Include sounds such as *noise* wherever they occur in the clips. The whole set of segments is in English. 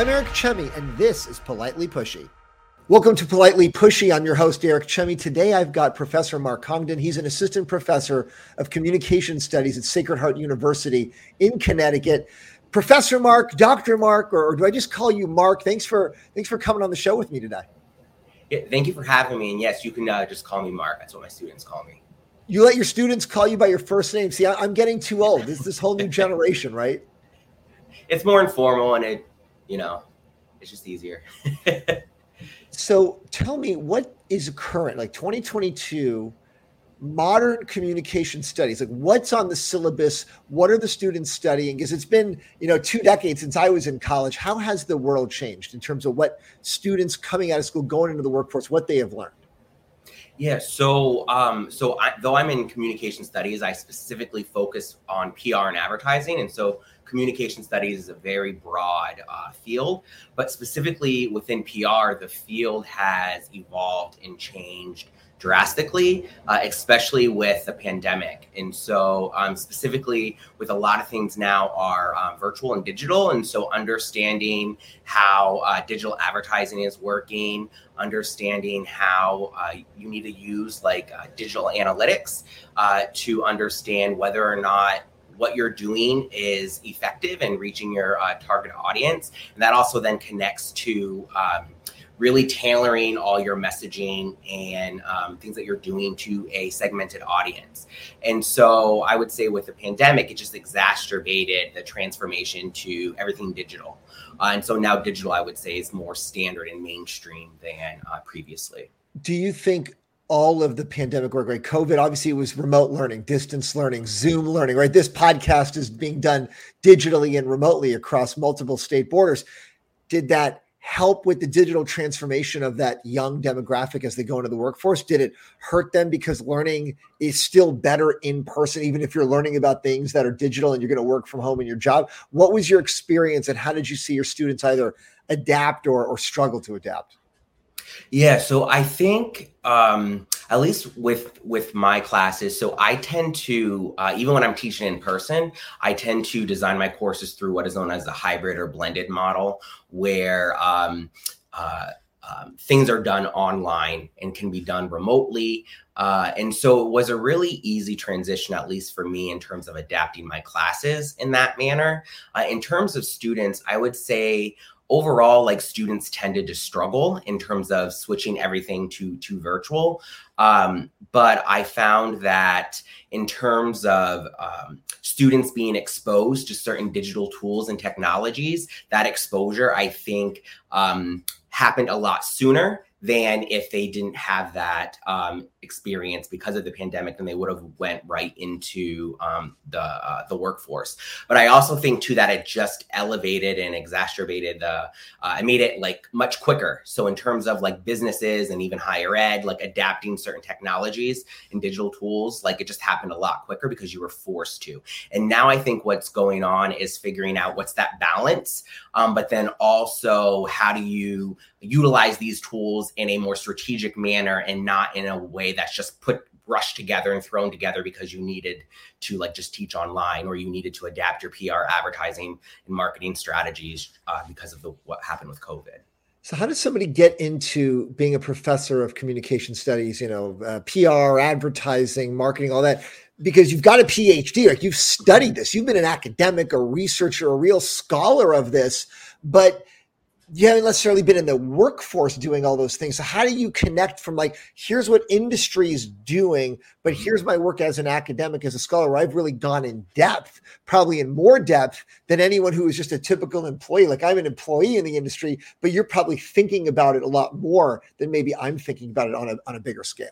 I'm Eric Chemi, and this is Politely Pushy. Welcome to Politely Pushy. I'm your host, Eric Chemi. Today I've got Professor Mark Congdon. He's an assistant professor of communication studies at Sacred Heart University in Connecticut. Professor Mark, Dr. Mark, or, or do I just call you Mark? Thanks for thanks for coming on the show with me today. Yeah, thank you for having me. And yes, you can uh, just call me Mark. That's what my students call me. You let your students call you by your first name. See, I, am getting too old. This this whole new *laughs* generation, right? It's more informal, and it, you know, it's just easier. *laughs* so, tell me, what is current, like 2022? modern communication studies like what's on the syllabus what are the students studying because it's been you know two decades since i was in college how has the world changed in terms of what students coming out of school going into the workforce what they have learned yeah so um so I, though i'm in communication studies i specifically focus on pr and advertising and so communication studies is a very broad uh, field but specifically within pr the field has evolved and changed drastically, uh, especially with the pandemic. And so, um, specifically, with a lot of things now are um, virtual and digital. And so, understanding how uh, digital advertising is working, understanding how uh, you need to use like uh, digital analytics uh, to understand whether or not what you're doing is effective and reaching your uh, target audience. And that also then connects to um, really tailoring all your messaging and um, things that you're doing to a segmented audience. And so I would say with the pandemic, it just exacerbated the transformation to everything digital. Uh, and so now digital, I would say, is more standard and mainstream than uh, previously. Do you think all of the pandemic work, right? COVID obviously was remote learning, distance learning, Zoom learning, right? This podcast is being done digitally and remotely across multiple state borders. Did that help with the digital transformation of that young demographic as they go into the workforce? Did it hurt them because learning is still better in person, even if you're learning about things that are digital and you're going to work from home in your job? What was your experience and how did you see your students either adapt or, or struggle to adapt? Yeah, so I think um, at least with with my classes, so I tend to uh, even when I'm teaching in person, I tend to design my courses through what is known as the hybrid or blended model, where um, uh, um, things are done online and can be done remotely. Uh, and so it was a really easy transition, at least for me, in terms of adapting my classes in that manner. Uh, in terms of students, I would say overall like students tended to struggle in terms of switching everything to to virtual. Um, but i found that in terms of um, students being exposed to certain digital tools and technologies that exposure i think um, happened a lot sooner than if they didn't have that um, experience because of the pandemic, then they would have went right into um, the uh, the workforce. But I also think too that it just elevated and exacerbated the. Uh, I made it like much quicker. So in terms of like businesses and even higher ed, like adapting certain technologies and digital tools, like it just happened a lot quicker because you were forced to. And now I think what's going on is figuring out what's that balance, um, but then also how do you utilize these tools in a more strategic manner and not in a way that's just put rushed together and thrown together because you needed to like just teach online or you needed to adapt your PR advertising and marketing strategies uh, because of the, what happened with COVID. So, how does somebody get into being a professor of communication studies? You know, uh, PR, advertising, marketing, all that. Because you've got a PhD, like you've studied this, you've been an academic, a researcher, a real scholar of this, but you haven't necessarily been in the workforce doing all those things. So how do you connect from like, here's what industry is doing, but mm-hmm. here's my work as an academic, as a scholar, where I've really gone in depth, probably in more depth than anyone who is just a typical employee. Like I'm an employee in the industry, but you're probably thinking about it a lot more than maybe I'm thinking about it on a, on a bigger scale.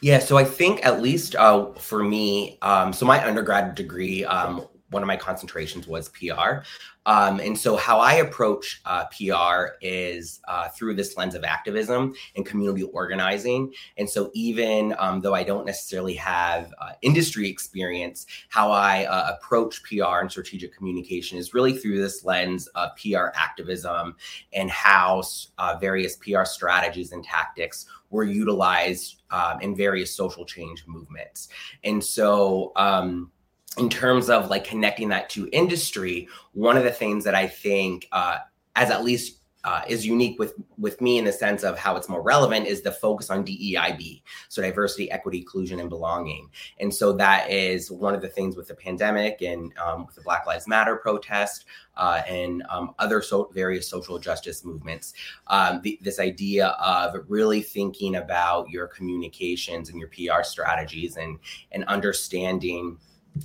Yeah, so I think at least uh, for me, um, so my undergrad degree um, one of my concentrations was PR. Um, and so, how I approach uh, PR is uh, through this lens of activism and community organizing. And so, even um, though I don't necessarily have uh, industry experience, how I uh, approach PR and strategic communication is really through this lens of PR activism and how uh, various PR strategies and tactics were utilized um, in various social change movements. And so, um, in terms of like connecting that to industry, one of the things that I think uh, as at least uh, is unique with with me in the sense of how it's more relevant is the focus on DEIB, so diversity, equity, inclusion, and belonging. And so that is one of the things with the pandemic and um, with the Black Lives Matter protest uh, and um, other so various social justice movements. Um, the, this idea of really thinking about your communications and your PR strategies and and understanding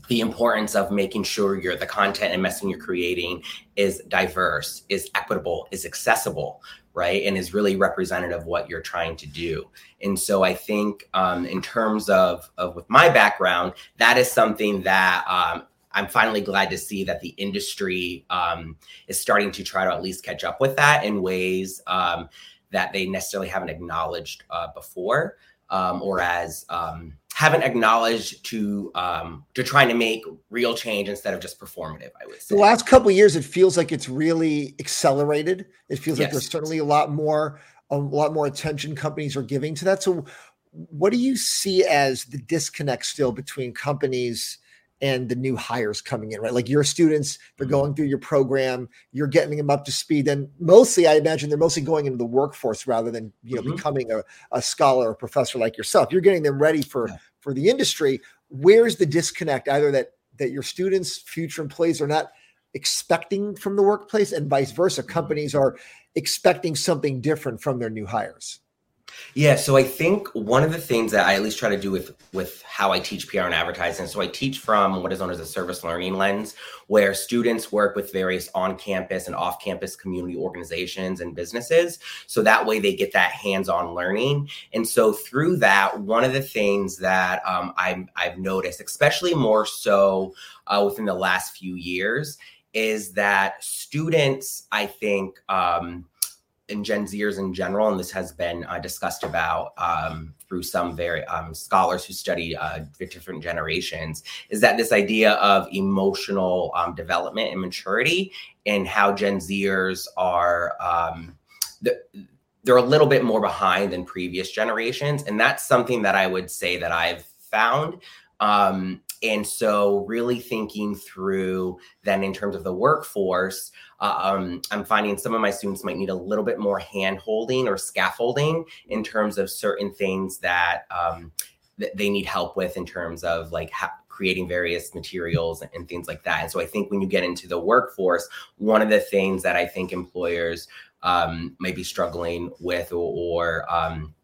the importance of making sure your the content and messaging you're creating is diverse, is equitable, is accessible, right, and is really representative of what you're trying to do. And so I think um, in terms of of with my background, that is something that um, I'm finally glad to see that the industry um, is starting to try to at least catch up with that in ways um, that they necessarily haven't acknowledged uh, before, um, or as um, haven't acknowledged to um, to trying to make real change instead of just performative. I would say the last couple years, it feels like it's really accelerated. It feels yes. like there's certainly a lot more a lot more attention companies are giving to that. So, what do you see as the disconnect still between companies? And the new hires coming in, right? Like your students, they're mm-hmm. going through your program, you're getting them up to speed. And mostly, I imagine they're mostly going into the workforce rather than you know mm-hmm. becoming a, a scholar or professor like yourself. You're getting them ready for yeah. for the industry. Where's the disconnect? Either that that your students, future employees, are not expecting from the workplace, and vice versa. Mm-hmm. Companies are expecting something different from their new hires. Yeah, so I think one of the things that I at least try to do with with how I teach PR and advertising, so I teach from what is known as a service learning lens, where students work with various on-campus and off-campus community organizations and businesses, so that way they get that hands-on learning. And so through that, one of the things that um, i have noticed, especially more so uh, within the last few years, is that students, I think. Um, in Gen Zers in general, and this has been uh, discussed about um, through some very um, scholars who study uh, different generations, is that this idea of emotional um, development and maturity, and how Gen Zers are um, the, they're a little bit more behind than previous generations, and that's something that I would say that I've found. Um, and so, really thinking through then in terms of the workforce, uh, um, I'm finding some of my students might need a little bit more hand holding or scaffolding in terms of certain things that, um, that they need help with in terms of like ha- creating various materials and things like that. And so I think when you get into the workforce, one of the things that I think employers um, might be struggling with or, or um,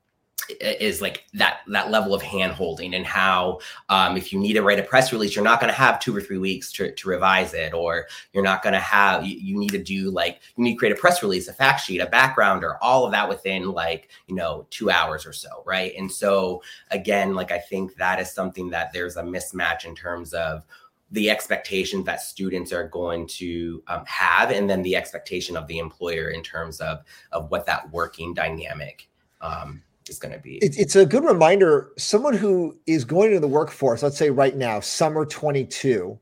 is like that that level of hand holding and how um, if you need to write a press release you're not going to have two or three weeks to, to revise it or you're not going to have you, you, need to do like you need to create a press release a fact sheet a background or all of that within like you know two hours or so right? And so again like i think that is something that there's a mismatch in terms of the expectations that students are going to um, have and then the expectation of the employer in terms of of what that working dynamic um, is going to be. It, it's a good reminder. Someone who is going into the workforce, let's say right now, summer 22,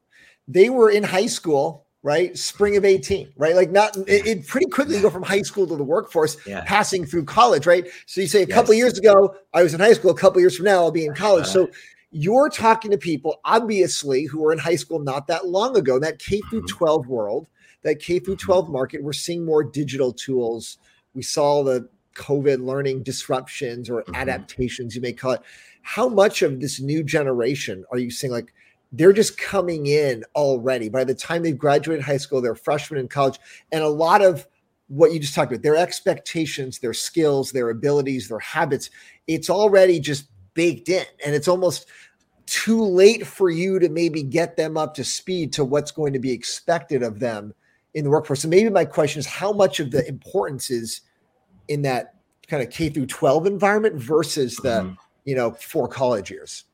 they were in high school, right? Spring of 18, right? Like not it, it pretty quickly you go from high school to the workforce, yeah. passing through college, right? So you say a yes. couple years ago, I was in high school. A couple years from now, I'll be in college. Uh, so you're talking to people, obviously, who were in high school not that long ago. That K through mm-hmm. 12 world, that K through mm-hmm. 12 market, we're seeing more digital tools. We saw the COVID learning disruptions or mm-hmm. adaptations, you may call it. How much of this new generation are you seeing like they're just coming in already? By the time they've graduated high school, they're freshmen in college, and a lot of what you just talked about, their expectations, their skills, their abilities, their habits, it's already just baked in. And it's almost too late for you to maybe get them up to speed to what's going to be expected of them in the workforce. So maybe my question is how much of the importance is in that kind of K through 12 environment versus the, mm-hmm. you know, four college years?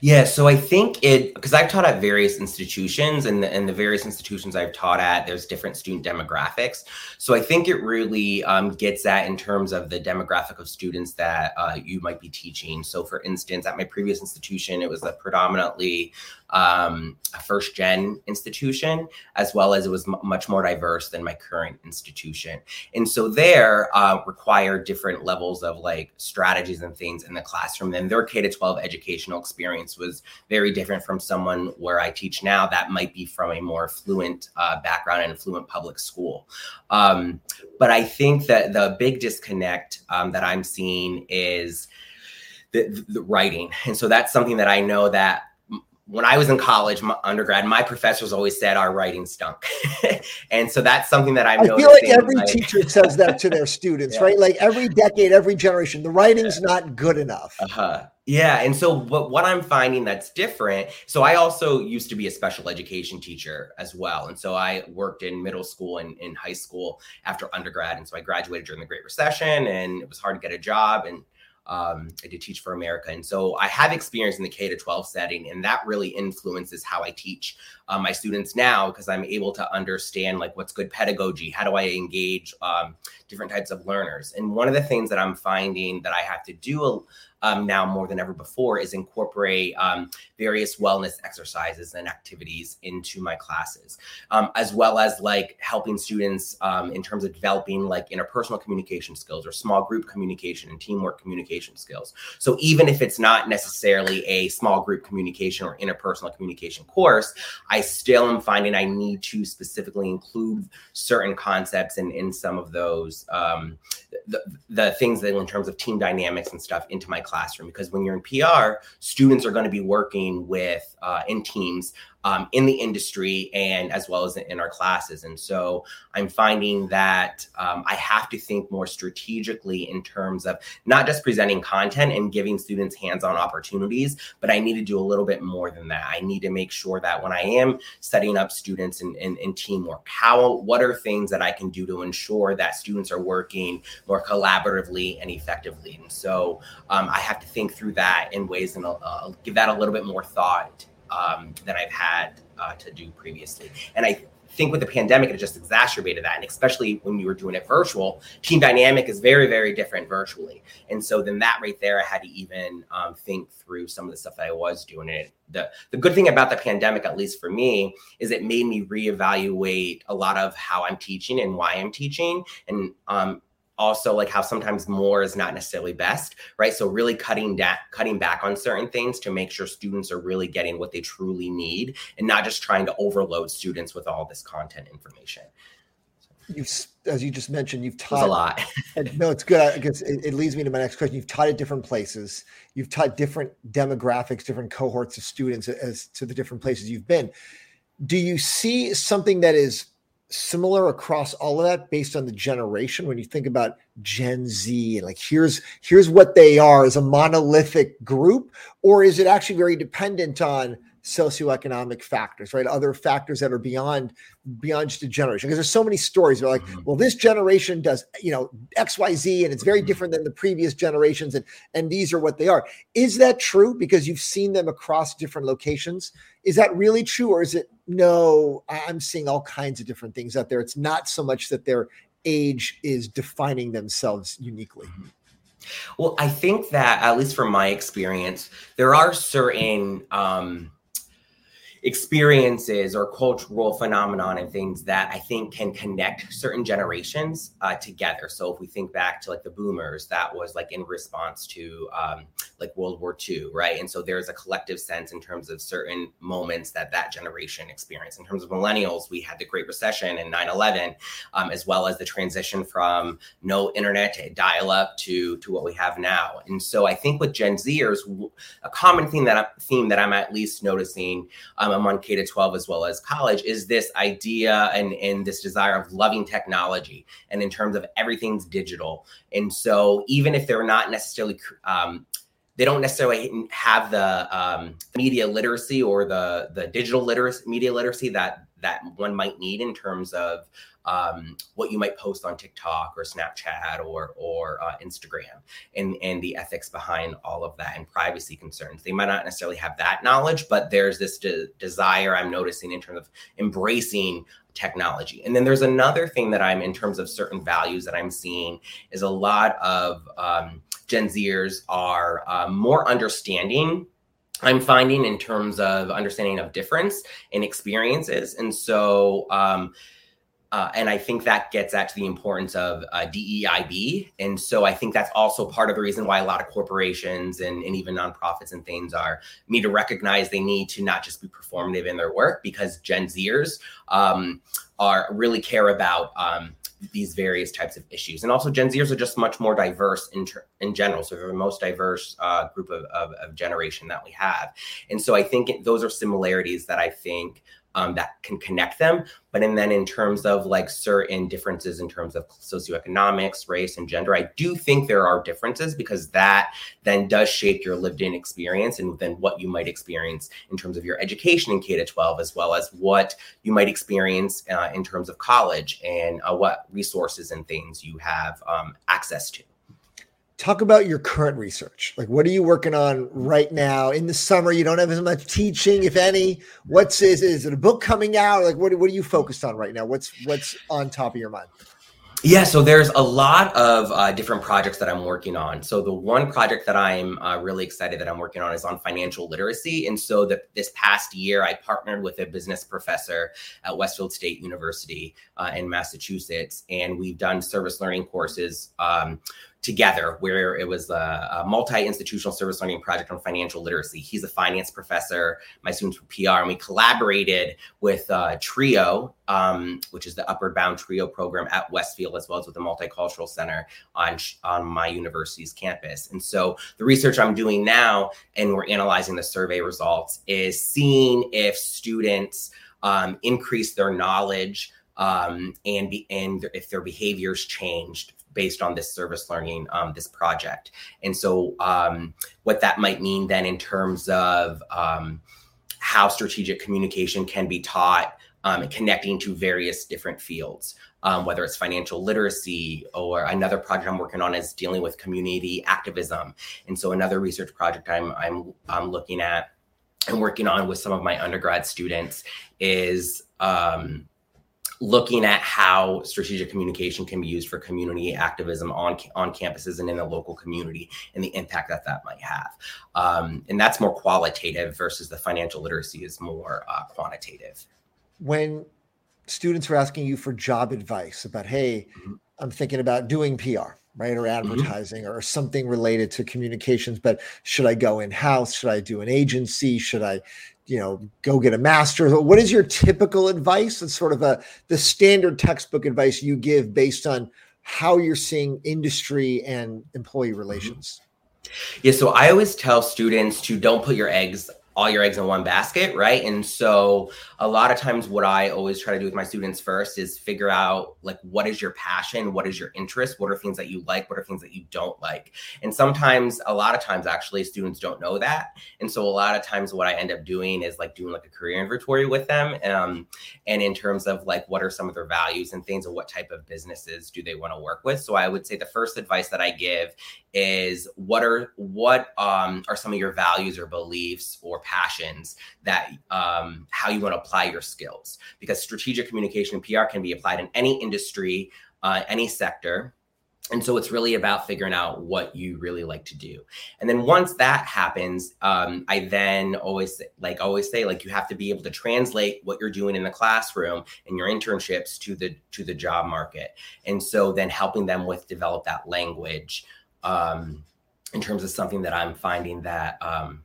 Yeah, so I think it because I've taught at various institutions, and the, and the various institutions I've taught at, there's different student demographics. So I think it really um, gets at in terms of the demographic of students that uh, you might be teaching. So, for instance, at my previous institution, it was a predominantly um, a first gen institution, as well as it was m- much more diverse than my current institution. And so there uh, require different levels of like strategies and things in the classroom. And their K to 12 educational experience was very different from someone where I teach now that might be from a more fluent uh, background and fluent public school. Um, but I think that the big disconnect um, that I'm seeing is the, the writing. And so that's something that I know that when I was in college, my undergrad, my professors always said our writing stunk, *laughs* and so that's something that I'm. I feel like every like, teacher says that to their students, *laughs* yeah. right? Like every decade, every generation, the writing's yeah. not good enough. Uh-huh. Yeah, and so what what I'm finding that's different. So I also used to be a special education teacher as well, and so I worked in middle school and in high school after undergrad, and so I graduated during the Great Recession, and it was hard to get a job, and um, I did teach for America. And so I have experience in the K to 12 setting, and that really influences how I teach uh, my students now because I'm able to understand like what's good pedagogy, how do I engage um, different types of learners. And one of the things that I'm finding that I have to do um, now more than ever before is incorporate um, various wellness exercises and activities into my classes, um, as well as like helping students um, in terms of developing like interpersonal communication skills or small group communication and teamwork communication skills. So even if it's not necessarily a small group communication or interpersonal communication course, I still am finding I need to specifically include certain concepts in, in some of those um, the, the things that in terms of team dynamics and stuff into my classroom because when you're in PR, students are going to be working with uh, in teams um, in the industry and as well as in our classes. And so I'm finding that um, I have to think more strategically in terms of not just presenting content and giving students hands on opportunities, but I need to do a little bit more than that. I need to make sure that when I am setting up students in, in, in teamwork, how what are things that I can do to ensure that students are working more collaboratively and effectively? And so um, I have to think through that in ways and I'll, I'll give that a little bit more thought um, than I've had uh, to do previously. And I think with the pandemic, it just exacerbated that. And especially when you were doing it virtual, team dynamic is very, very different virtually. And so then that right there, I had to even um, think through some of the stuff that I was doing. It the the good thing about the pandemic, at least for me, is it made me reevaluate a lot of how I'm teaching and why I'm teaching, and um, also like how sometimes more is not necessarily best right? So really cutting that cutting back on certain things to make sure students are really getting what they truly need and not just trying to overload students with all this content information. You've as you just mentioned you've taught a lot. *laughs* No it's good i guess it, it, leads me to my next question. You've taught at different places. You've taught different demographics different cohorts of students as to the different places you've been. Do you see something that is similar across all of that based on the generation when you think about gen z like here's here's what they are as a monolithic group or is it actually very dependent on socioeconomic factors, right? Other factors that are beyond beyond just a generation. Because there's so many stories where like, mm-hmm. well, this generation does, you know, XYZ and it's very mm-hmm. different than the previous generations, and and these are what they are. Is that true? Because you've seen them across different locations. Is that really true? Or is it no, I'm seeing all kinds of different things out there. It's not so much that their age is defining themselves uniquely. Mm-hmm. Well, I think that, at least from my experience, there are certain um, experiences or cultural phenomenon and things that I think can connect certain generations uh, together. So if we think back to like the boomers, that was like in response to um, like World War II, right? And so there's a collective sense in terms of certain moments that that generation experienced. In terms of millennials, we had the Great Recession and 9/11, um, as well as the transition from no internet to dial up to to what we have now. And so I think with Gen Zers, a common theme that I'm, theme that I'm at least noticing. Um, um, on K to 12 as well as college is this idea and, and this desire of loving technology and in terms of everything's digital. And so even if they're not necessarily um, they don't necessarily have the um, media literacy or the the digital literacy media literacy that that one might need in terms of um, what you might post on TikTok or Snapchat or or uh, Instagram, and and the ethics behind all of that and privacy concerns. They might not necessarily have that knowledge, but there's this de- desire I'm noticing in terms of embracing technology. And then there's another thing that I'm in terms of certain values that I'm seeing is a lot of um, Gen Zers are uh, more understanding I'm finding in terms of understanding of difference in experiences. And so, um, uh, and I think that gets at the importance of uh, DEIB. And so I think that's also part of the reason why a lot of corporations and, and even nonprofits and things are need to recognize they need to not just be performative in their work because Gen Zers um, are really care about um, these various types of issues. And also Gen Zers are just much more diverse in, ter- in general. So they're the most diverse uh, group of, of, of generation that we have. And so I think those are similarities that I think um, that can connect them. But and then in terms of like certain differences in terms of socioeconomics, race, and gender, I do think there are differences because that then does shape your lived in experience and then what you might experience in terms of your education in K to 12, as well as what you might experience uh, in terms of college and uh, what resources and things you have um, access to talk about your current research like what are you working on right now in the summer you don't have as much teaching if any what's is, is it a book coming out like what, what are you focused on right now what's what's on top of your mind yeah, so there's a lot of uh, different projects that I'm working on. So the one project that I'm uh, really excited that I'm working on is on financial literacy. And so the, this past year, I partnered with a business professor at Westfield State University uh, in Massachusetts, and we've done service learning courses. Um, together where it was a, a, multi-institutional service learning project on financial literacy. He's a finance professor. My students were pr and we collaborated with uh, trio um, which is the upward bound trio program at westfield as well as with the multicultural center on, on my university's campus. And so the research i'm doing now and we're analyzing the survey results is seeing if students um, increase their knowledge um, and be, and if their behaviors changed based on this service learning, um, this project. And so, um, what that might mean then in terms of um, how strategic communication can be taught, um, connecting to various different fields. Um, whether it's financial literacy or another project I'm working on is dealing with community activism. And so another research project I'm, I'm, I'm looking at and working on with some of my undergrad students is um, looking at how strategic communication can be used for community activism on on campuses and in the local community and the impact that that might have um, and that's more qualitative versus the financial literacy is more uh, quantitative when students are asking you for job advice about hey mm-hmm. i'm thinking about doing pr right or mm-hmm. advertising mm-hmm. or something related to communications but should i go in house should i do an agency should i you know go get a master's. What is your typical advice? And sort of a the standard textbook advice you give based on how you're seeing industry and employee mm-hmm. relations. Yeah so i always tell students to don't put your eggs all your eggs in one basket, right? And so a lot of times what I always try to do with my students first is figure out like what is your passion, what is your interest, what are things that you like, what are things that you don't like. And sometimes a lot of times actually students don't know that. And so a lot of times what I end up doing is like doing like a career inventory with them um, and in terms of like what are some of their values and things and what type of businesses do they want to work with. So I would say the first advice that I give is what are what um, are some of your values or beliefs or passions that um, how you want to apply your skills because strategic communication and PR can be applied in any industry, uh, any sector. And so it's really about figuring out what you really like to do. And then once that happens, um, I then always like always say like you have to be able to translate what you're doing in the classroom and your internships to the to the job market. And so then helping them with develop that language um, in terms of something that I'm finding that um,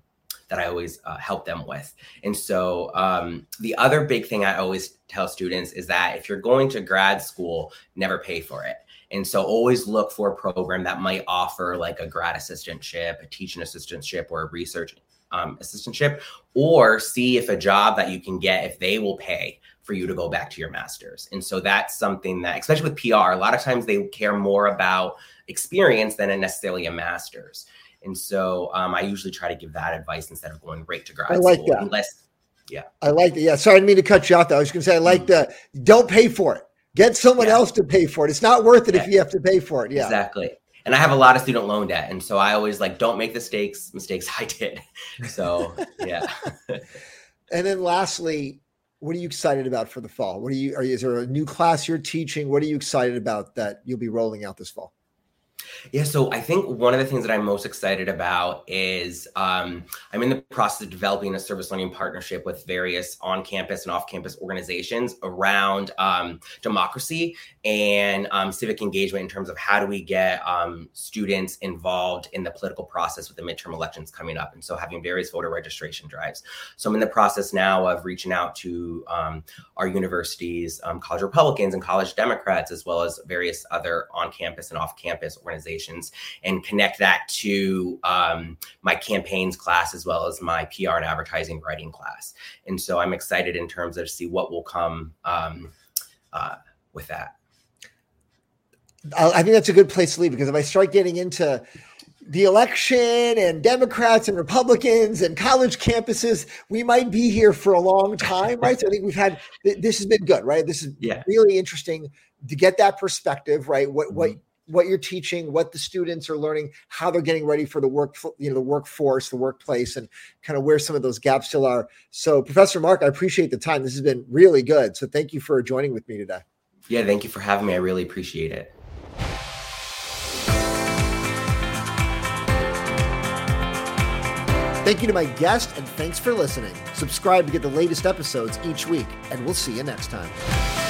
that I always uh, help them with. And so um, the other big thing I always tell students is that if you're going to grad school, never pay for it. And so always look for a program that might offer like a grad assistantship, a teaching assistantship, or a research um, assistantship, or see if a job that you can get if they will pay for you to go back to your master's. And so that's something that, especially with PR, a lot of times they care more about experience than necessarily a master's. And so um, I usually try to give that advice instead of going right to grad I like school. That. Unless, yeah. I like that. Yeah. Sorry, I didn't mean to cut you off. Though. I was going to say, I like mm-hmm. the don't pay for it. Get someone yeah. else to pay for it. It's not worth it yeah. if you have to pay for it. Yeah. Exactly. And I have a lot of student loan debt. And so I always like, don't make the mistakes, mistakes *laughs* I did. So, yeah. *laughs* and then lastly, what are you excited about for the fall? What are you, are you, is there a new class you're teaching? What are you excited about that you'll be rolling out this fall? Yeah, so I think one of the things that I'm most excited about is um, I'm in the process of developing a service learning partnership with various on campus and off campus organizations around um, democracy and um, civic engagement in terms of how do we get um, students involved in the political process with the midterm elections coming up. And so having various voter registration drives. So I'm in the process now of reaching out to um, our universities, um, college Republicans and college Democrats, as well as various other on campus and off campus organizations and connect that to um, my campaigns class as well as my PR and advertising writing class. And so I'm excited in terms of see what will come um, uh, with that. I think that's a good place to leave because if I start getting into the election and Democrats and Republicans and college campuses, we might be here for a long time, right? So I think we've had this has been good, right? This is yeah. really interesting to get that perspective, right? What what mm-hmm what you're teaching, what the students are learning, how they're getting ready for the work, you know, the workforce, the workplace, and kind of where some of those gaps still are. So, Professor Mark, I appreciate the time. This has been really good. So, thank you for joining with me today. Yeah, thank you for having me. I really appreciate it. Thank you to my guest, and thanks for listening. Subscribe to get the latest episodes each week, and we'll see you next time.